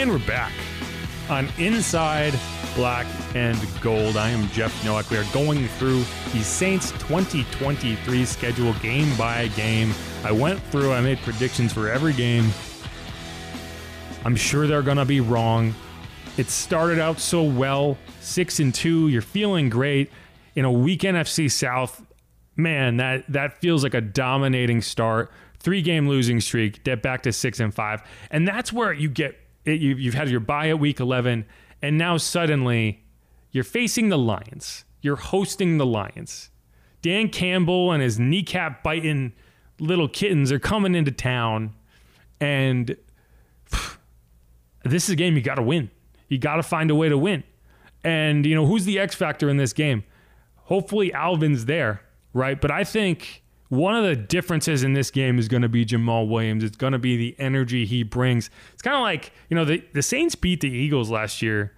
And we're back on Inside Black and Gold. I am Jeff Nowak. We are going through the Saints 2023 schedule game by game. I went through, I made predictions for every game. I'm sure they're going to be wrong. It started out so well, 6 and 2, you're feeling great in a weak NFC South. Man, that that feels like a dominating start. Three game losing streak, get back to 6 and 5. And that's where you get it, you, you've had your bye at week 11 and now suddenly you're facing the Lions. You're hosting the Lions. Dan Campbell and his kneecap biting little kittens are coming into town. And phew, this is a game you got to win. You got to find a way to win. And, you know, who's the X factor in this game? Hopefully, Alvin's there, right? But I think one of the differences in this game is going to be Jamaal Williams. It's going to be the energy he brings. It's kind of like, you know, the, the Saints beat the Eagles last year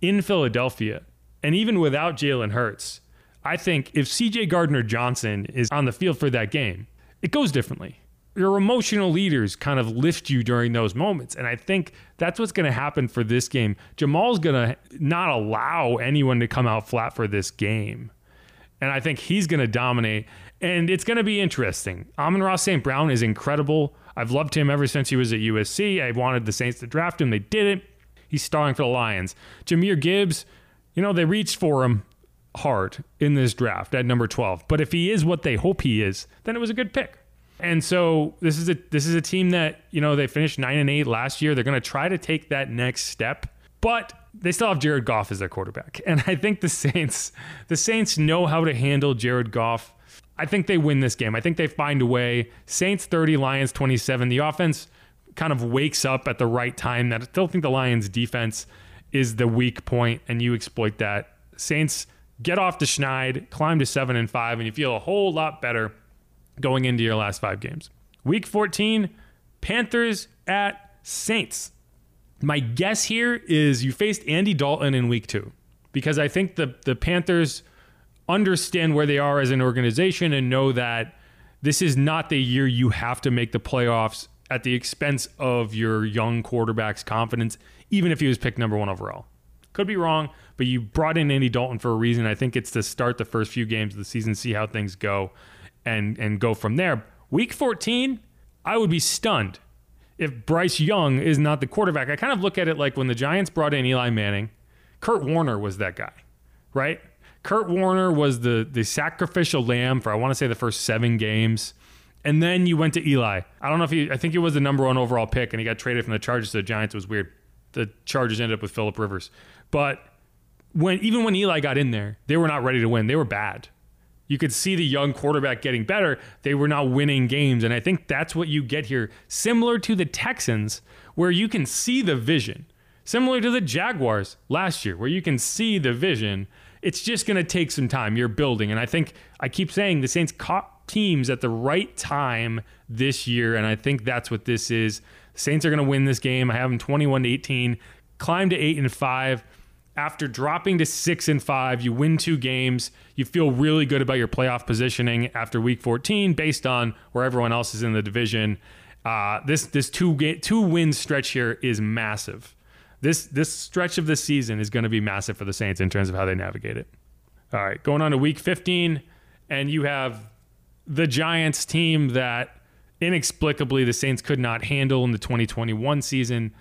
in Philadelphia. And even without Jalen Hurts, I think if CJ Gardner Johnson is on the field for that game, it goes differently. Your emotional leaders kind of lift you during those moments. And I think that's what's going to happen for this game. Jamaal's going to not allow anyone to come out flat for this game. And I think he's going to dominate and it's going to be interesting. Amon-Ra St. Brown is incredible. I've loved him ever since he was at USC. I wanted the Saints to draft him. They did it. He's starring for the Lions. Jahmyr Gibbs, you know, they reached for him hard in this draft at number 12. But if he is what they hope he is, then it was a good pick. And so this is a this is a team that, you know, they finished 9 and 8 last year. They're going to try to take that next step. But they still have Jared Goff as their quarterback. And I think the Saints the Saints know how to handle Jared Goff I think they win this game. I think they find a way. Saints 30, Lions 27. The offense kind of wakes up at the right time. That I still think the Lions defense is the weak point, and you exploit that. Saints get off the schneid, climb to seven and five, and you feel a whole lot better going into your last five games. Week 14, Panthers at Saints. My guess here is you faced Andy Dalton in week two because I think the the Panthers understand where they are as an organization and know that this is not the year you have to make the playoffs at the expense of your young quarterback's confidence, even if he was picked number one overall. Could be wrong, but you brought in Andy Dalton for a reason. I think it's to start the first few games of the season, see how things go, and and go from there. Week 14, I would be stunned if Bryce Young is not the quarterback. I kind of look at it like when the Giants brought in Eli Manning, Kurt Warner was that guy, right? Kurt Warner was the the sacrificial lamb for I want to say the first seven games. And then you went to Eli. I don't know if he I think he was the number one overall pick and he got traded from the Chargers to the Giants. It was weird. The Chargers ended up with Philip Rivers. But when even when Eli got in there, they were not ready to win. They were bad. You could see the young quarterback getting better. They were not winning games. And I think that's what you get here. Similar to the Texans, where you can see the vision. Similar to the Jaguars last year, where you can see the vision it's just going to take some time. You're building. And I think I keep saying the Saints caught teams at the right time this year. And I think that's what this is. Saints are going to win this game. I have them 21 to 18, climb to 8 and 5. After dropping to 6 and 5, you win two games. You feel really good about your playoff positioning after week 14 based on where everyone else is in the division. Uh, this this two two win stretch here is massive this this stretch of the season is going to be massive for the Saints in terms of how they navigate it. All right, going on to week 15, and you have the Giants team that inexplicably the Saints could not handle in the 2021 season.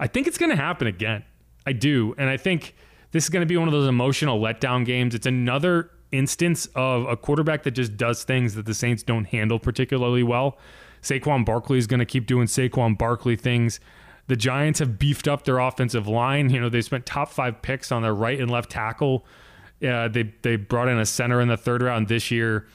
I think it's going to happen again. I do. And I think this is going to be one of those emotional letdown games. It's another instance of a quarterback that just does things that the Saints don't handle particularly well. Saquon Barkley is going to keep doing Saquon Barkley things. The Giants have beefed up their offensive line. You know, they spent top five picks on their right and left tackle. Uh, they they brought in a center in the third round this year.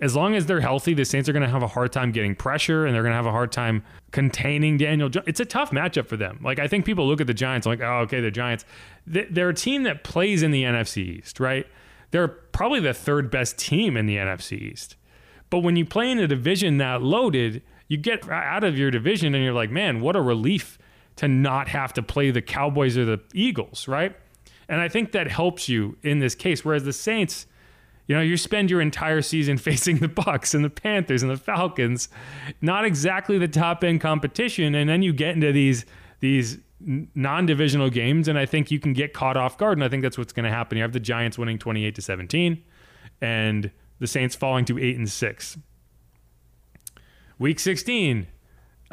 As long as they're healthy, the Saints are going to have a hard time getting pressure, and they're going to have a hard time containing Daniel. Jones. It's a tough matchup for them. Like I think people look at the Giants like, oh, okay, the Giants. They're a team that plays in the NFC East, right? They're probably the third best team in the NFC East. But when you play in a division that loaded, you get out of your division and you're like, man, what a relief to not have to play the Cowboys or the Eagles, right? And I think that helps you in this case. Whereas the Saints, you know, you spend your entire season facing the Bucs and the Panthers and the Falcons, not exactly the top end competition, and then you get into these these non divisional games, and I think you can get caught off guard. And I think that's what's going to happen. You have the Giants winning 28 to 17, and the Saints falling to 8 and 6. Week 16,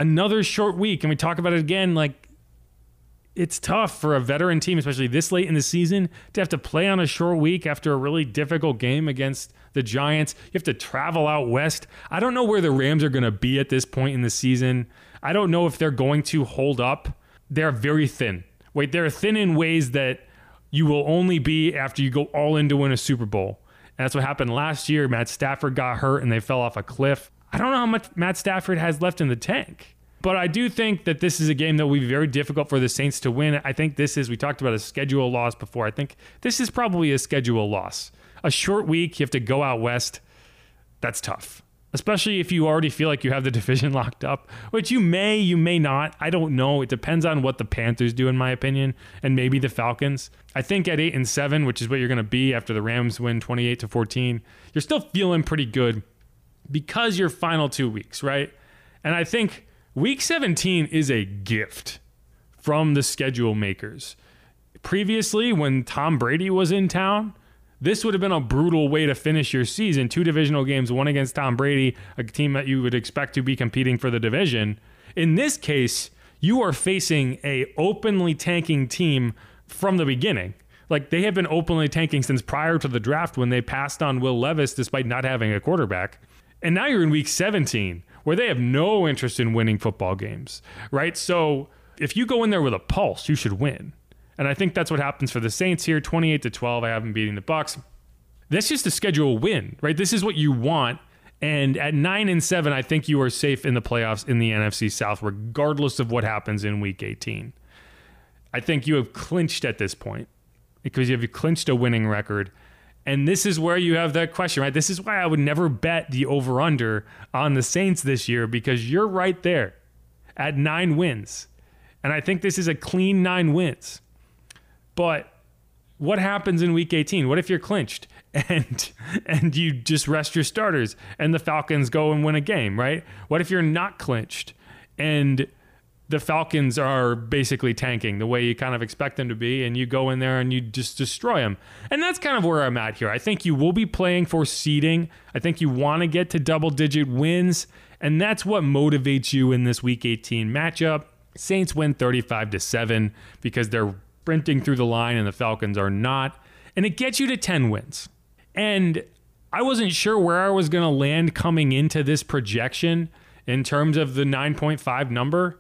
another short week. And we talk about it again. Like, it's tough for a veteran team, especially this late in the season, to have to play on a short week after a really difficult game against the Giants. You have to travel out west. I don't know where the Rams are going to be at this point in the season. I don't know if they're going to hold up. They're very thin. Wait, they're thin in ways that you will only be after you go all in to win a Super Bowl. And that's what happened last year. Matt Stafford got hurt and they fell off a cliff. I don't know how much Matt Stafford has left in the tank. But I do think that this is a game that will be very difficult for the Saints to win. I think this is, we talked about a schedule loss before. I think this is probably a schedule loss. A short week, you have to go out west. That's tough, especially if you already feel like you have the division locked up, which you may, you may not. I don't know. It depends on what the Panthers do, in my opinion, and maybe the Falcons. I think at eight and seven, which is what you're going to be after the Rams win 28 to 14, you're still feeling pretty good because your final two weeks, right? And I think Week 17 is a gift from the schedule makers. Previously, when Tom Brady was in town, this would have been a brutal way to finish your season. Two divisional games, one against Tom Brady, a team that you would expect to be competing for the division. In this case, you are facing a openly tanking team from the beginning. Like they have been openly tanking since prior to the draft when they passed on Will Levis despite not having a quarterback. And now you're in week 17 where they have no interest in winning football games, right? So if you go in there with a pulse, you should win. And I think that's what happens for the Saints here 28 to 12. I have them beating the Bucs. That's just a schedule win, right? This is what you want. And at nine and seven, I think you are safe in the playoffs in the NFC South, regardless of what happens in week 18. I think you have clinched at this point because you have clinched a winning record. And this is where you have that question, right? This is why I would never bet the over under on the Saints this year because you're right there at nine wins. And I think this is a clean nine wins. But what happens in week 18? What if you're clinched and and you just rest your starters and the Falcons go and win a game, right? What if you're not clinched and the Falcons are basically tanking the way you kind of expect them to be, and you go in there and you just destroy them. And that's kind of where I'm at here. I think you will be playing for seeding. I think you want to get to double digit wins, and that's what motivates you in this Week 18 matchup. Saints win 35 to 7 because they're sprinting through the line and the Falcons are not. And it gets you to 10 wins. And I wasn't sure where I was going to land coming into this projection in terms of the 9.5 number.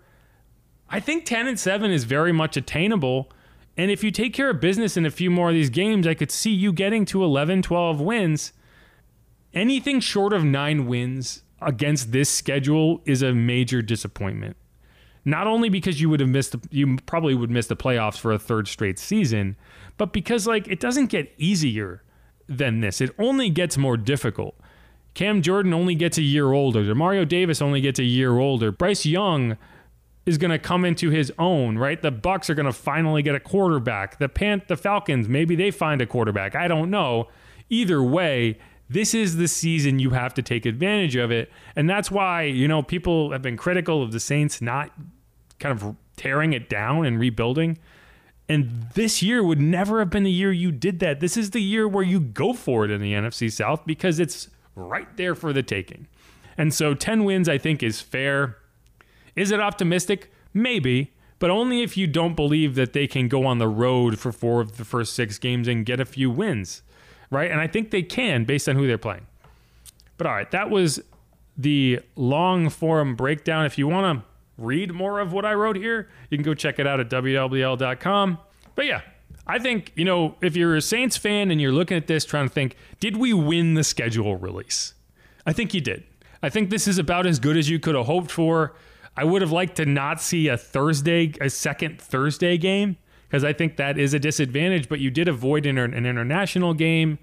I think 10 and 7 is very much attainable. And if you take care of business in a few more of these games, I could see you getting to 11, 12 wins. Anything short of nine wins against this schedule is a major disappointment. Not only because you would have missed, you probably would miss the playoffs for a third straight season, but because like it doesn't get easier than this. It only gets more difficult. Cam Jordan only gets a year older. Mario Davis only gets a year older. Bryce Young is going to come into his own, right? The Bucs are going to finally get a quarterback. The Pan- the Falcons, maybe they find a quarterback. I don't know. Either way, this is the season you have to take advantage of it. And that's why, you know, people have been critical of the Saints not kind of tearing it down and rebuilding. And this year would never have been the year you did that. This is the year where you go for it in the NFC South because it's right there for the taking. And so 10 wins, I think, is fair. Is it optimistic? Maybe, but only if you don't believe that they can go on the road for four of the first six games and get a few wins, right? And I think they can based on who they're playing. But all right, that was the long form breakdown. If you want to read more of what I wrote here, you can go check it out at WWL.com. But yeah, I think, you know, if you're a Saints fan and you're looking at this trying to think, did we win the schedule release? I think you did. I think this is about as good as you could have hoped for. I would have liked to not see a Thursday, a second Thursday game, because I think that is a disadvantage. But you did avoid an, an international game,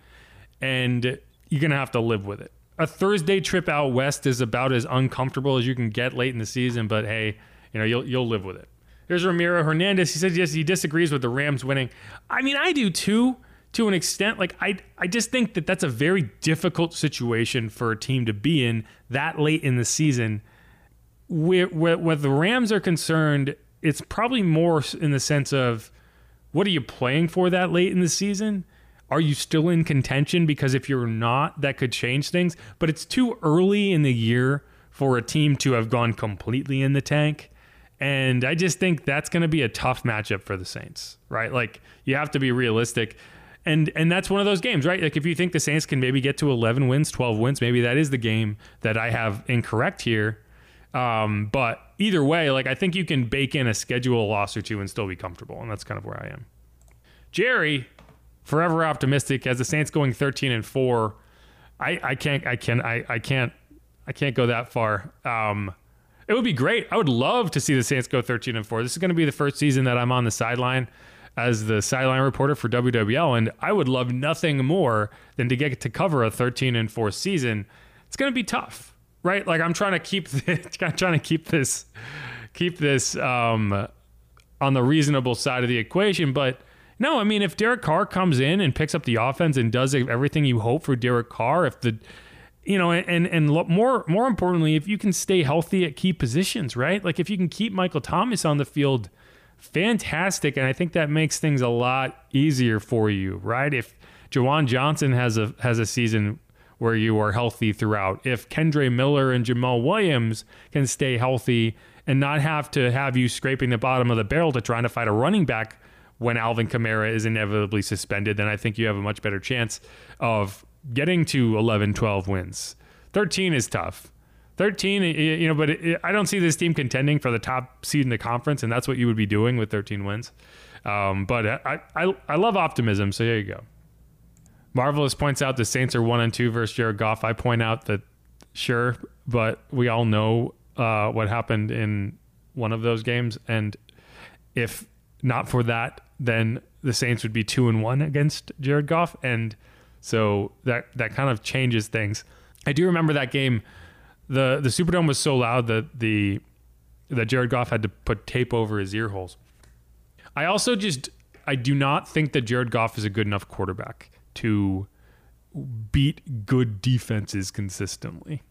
and you're to have to live with it. A Thursday trip out west is about as uncomfortable as you can get late in the season, but hey, you know you'll you'll live with it. Here's Ramiro Hernandez. He says yes, he disagrees with the Rams winning. I mean, I do too, to an extent. Like I, I just think that that's a very difficult situation for a team to be in that late in the season where, where, where the Rams are concerned, it's probably more in the sense of what are you playing for that late in the season? Are you still in contention? Because if you're not, that could change things. But it's too early in the year for a team to have gone completely in the tank. And I just think that's going to be a tough matchup for the Saints, right? Like you have to be realistic. And and that's one of those games, right? Like if you think the Saints can maybe get to 11 wins, 12 wins, maybe that is the game that I have incorrect here. Um, but either way, like I think you can bake in a schedule loss or two and still be comfortable, and that's kind of where I am. Jerry, forever optimistic as the Saints going 13 and four. I, I can't I can I, I can't I can't go that far. Um, it would be great. I would love to see the Saints go 13 and 4. This is going to be the first season that I'm on the sideline as the sideline reporter for WWL and I would love nothing more than to get to cover a 13 and 4 season. It's going to be tough, right? Like I'm trying to keep I'm trying to keep this keep this um, on the reasonable side of the equation, but no, I mean if Derek Carr comes in and picks up the offense and does everything you hope for Derek Carr, if the you know, and and more more importantly, if you can stay healthy at key positions, right? Like if you can keep Michael Thomas on the field, fantastic, and I think that makes things a lot easier for you, right? If Juwan Johnson has a has a season where you are healthy throughout, if Kendre Miller and Jamaal Williams can stay healthy and not have to have you scraping the bottom of the barrel to trying to fight a running back when Alvin Kamara is inevitably suspended, then I think you have a much better chance of getting to 11, 12 wins. 13 is tough. 13, you know, but it, I don't see this team contending for the top seed in the conference, and that's what you would be doing with 13 wins. Um, but I, I, I love optimism, so there you go. Marvelous points out the Saints are one and two versus Jared Goff. I point out that sure, but we all know uh, what happened in one of those games, and if not for that, then the Saints would be two and one against Jared Goff, and so that that kind of changes things. I do remember that game. the The Superdome was so loud that the that Jared Goff had to put tape over his ear holes. I also just I do not think that Jared Goff is a good enough quarterback to beat good defenses consistently.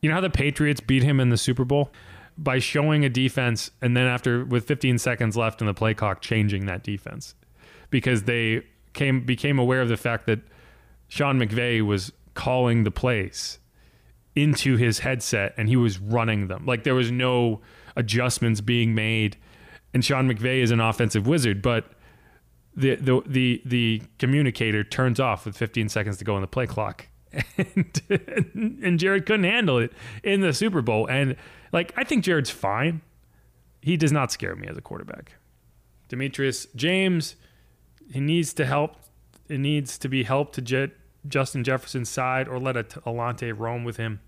You know how the Patriots beat him in the Super Bowl by showing a defense and then after with 15 seconds left in the play clock changing that defense because they came became aware of the fact that Sean McVay was calling the plays into his headset and he was running them. Like there was no adjustments being made. And Sean McVay is an offensive wizard, but the the the the communicator turns off with 15 seconds to go on the play clock. And, and Jared couldn't handle it in the Super Bowl. And like I think Jared's fine. He does not scare me as a quarterback. Demetrius James he needs to help. It needs to be helped to get Justin Jefferson's side or let Alontae roam with him.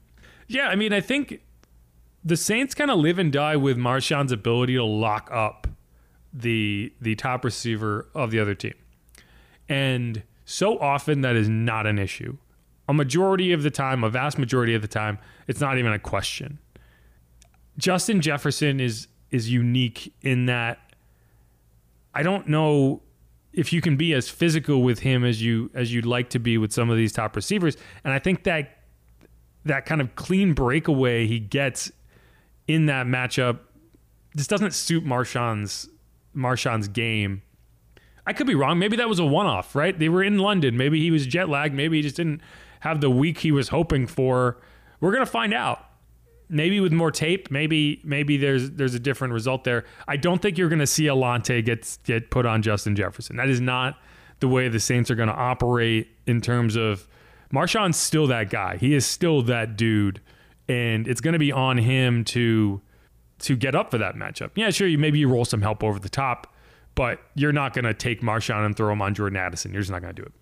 Yeah, I mean, I think the Saints kind of live and die with Marshon's ability to lock up the the top receiver of the other team. And so often that is not an issue. A majority of the time, a vast majority of the time, it's not even a question. Justin Jefferson is is unique in that I don't know if you can be as physical with him as you as you'd like to be with some of these top receivers, and I think that that kind of clean breakaway he gets in that matchup just doesn't suit Marshon's Marshon's game. I could be wrong. Maybe that was a one-off, right? They were in London. Maybe he was jet lagged. Maybe he just didn't have the week he was hoping for. We're gonna find out maybe with more tape, maybe maybe there's there's a different result there. I don't think you're going to see Alontae get get put on Justin Jefferson. That is not the way the Saints are going to operate in terms of Marshon's still that guy. He is still that dude, and it's going to be on him to to get up for that matchup. Yeah, sure, you maybe you roll some help over the top, but you're not going to take Marshon and throw him on Jordan Addison. You're just not going to do it.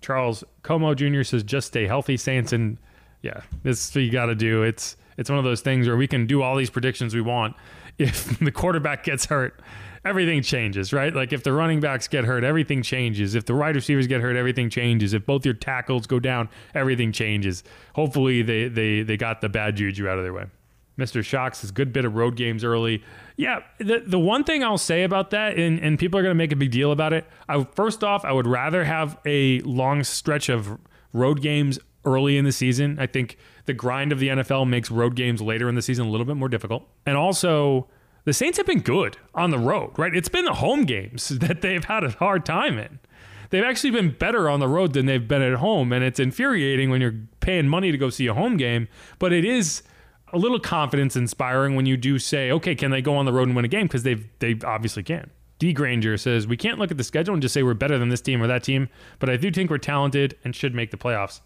Charles Como Jr. says, just stay healthy, Saints, and yeah, this is what you got to do. It's it's one of those things where we can do all these predictions we want. If the quarterback gets hurt, everything changes, right? Like if the running backs get hurt, everything changes. If the wide receivers get hurt, everything changes. If both your tackles go down, everything changes. Hopefully they they they got the bad juju out of their way. Mr. Shocks is good bit of road games early. Yeah, the the one thing I'll say about that, and, and people are going to make a big deal about it. I first off, I would rather have a long stretch of road games early in the season. I think the grind of the NFL makes road games later in the season a little bit more difficult. And also, the Saints have been good on the road, right? It's been the home games that they've had a hard time in. They've actually been better on the road than they've been at home, and it's infuriating when you're paying money to go see a home game, but it is a little confidence inspiring when you do say, okay, can they go on the road and win a game? Because they've they obviously can. D Granger says, We can't look at the schedule and just say we're better than this team or that team, but I do think we're talented and should make the playoffs.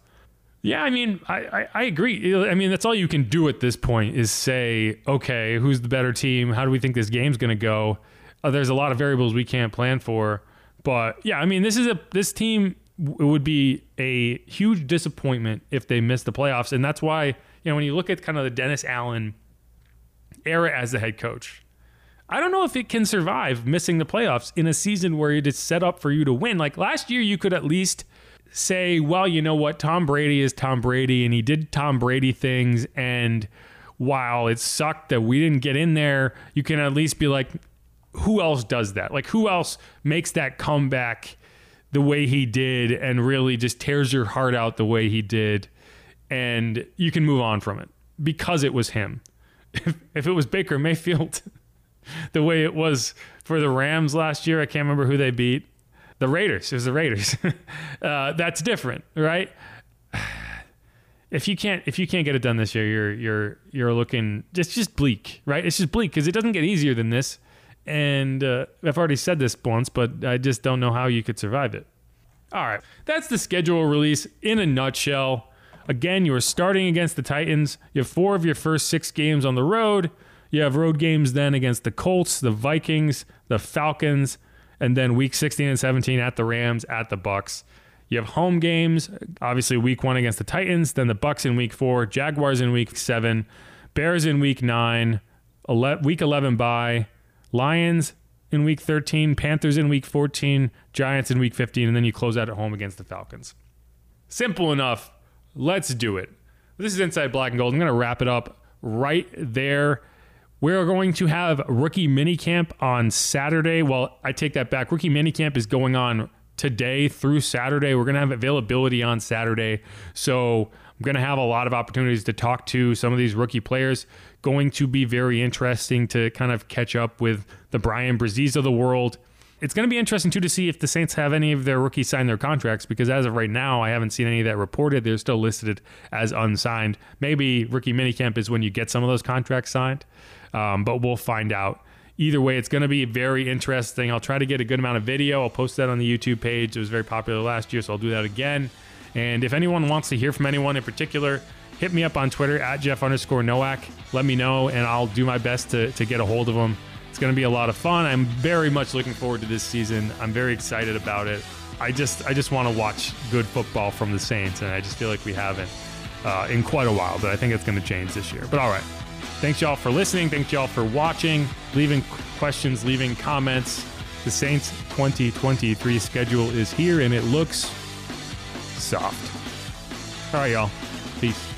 Yeah, I mean, I, I, I, agree. I mean, that's all you can do at this point is say, okay, who's the better team? How do we think this game's going to go? Uh, there's a lot of variables we can't plan for, but yeah, I mean, this is a this team. It would be a huge disappointment if they miss the playoffs, and that's why you know when you look at kind of the Dennis Allen era as the head coach, I don't know if it can survive missing the playoffs in a season where it is set up for you to win. Like last year, you could at least say, well, you know what? Tom Brady is Tom Brady and he did Tom Brady things. And while it sucked that we didn't get in there, you can at least be like, who else does that? Like, who else makes that comeback the way he did and really just tears your heart out the way he did? And you can move on from it because it was him. If, if it was Baker Mayfield, the way it was for the Rams last year, I can't remember who they beat the Raiders. It was the Raiders. uh, that's different, right? If you can't if you can't get it done this year, you're you're you're looking just just bleak, right? It's just bleak because it doesn't get easier than this. And uh, I've already said this once, but I just don't know how you could survive it. All right, that's the schedule release in a nutshell. Again, you are starting against the Titans. You have four of your first six games on the road. You have road games then against the Colts, the Vikings, the Falcons, and then week 16 and 17 at the Rams, at the Bucs. You have home games, obviously week 1 against the Titans, then the Bucs in week 4, Jaguars in week 7, Bears in week 9, ele- week 11 bye, Lions in week 13, Panthers in week 14, Giants in week 15, and then you close out at home against the Falcons. Simple enough. Let's do it. This is Inside Black and Gold. I'm going to wrap it up right there. We're going to have rookie minicamp on Saturday. Well, I take that back. Rookie minicamp is going on today through Saturday. We're going to have availability on Saturday. So I'm going to have a lot of opportunities to talk to some of these rookie players. Going to be very interesting to kind of catch up with the Bryan Bresees of the world. It's going to be interesting too to see if the Saints have any of their rookies sign their contracts because as of right now, I haven't seen any of that reported. They're still listed as unsigned. Maybe rookie minicamp is when you get some of those contracts signed um, but we'll find out. Either way, it's going to be very interesting. I'll try to get a good amount of video. I'll post that on the YouTube page. It was very popular last year, so I'll do that again. And if anyone wants to hear from anyone in particular, hit me up on Twitter at Jeff underscore Nowak. Let me know, and I'll do my best to, to get a hold of them. It's going to be a lot of fun. I'm very much looking forward to this season. I'm very excited about it. I just I just want to watch good football from the Saints, and I just feel like we haven't uh, in quite a while. But I think it's going to change this year. But all right, Thanks, y'all, for listening. Thanks, y'all, for watching, leaving questions, leaving comments. The Saints 2023 schedule is here and it looks soft. All right, y'all. Peace.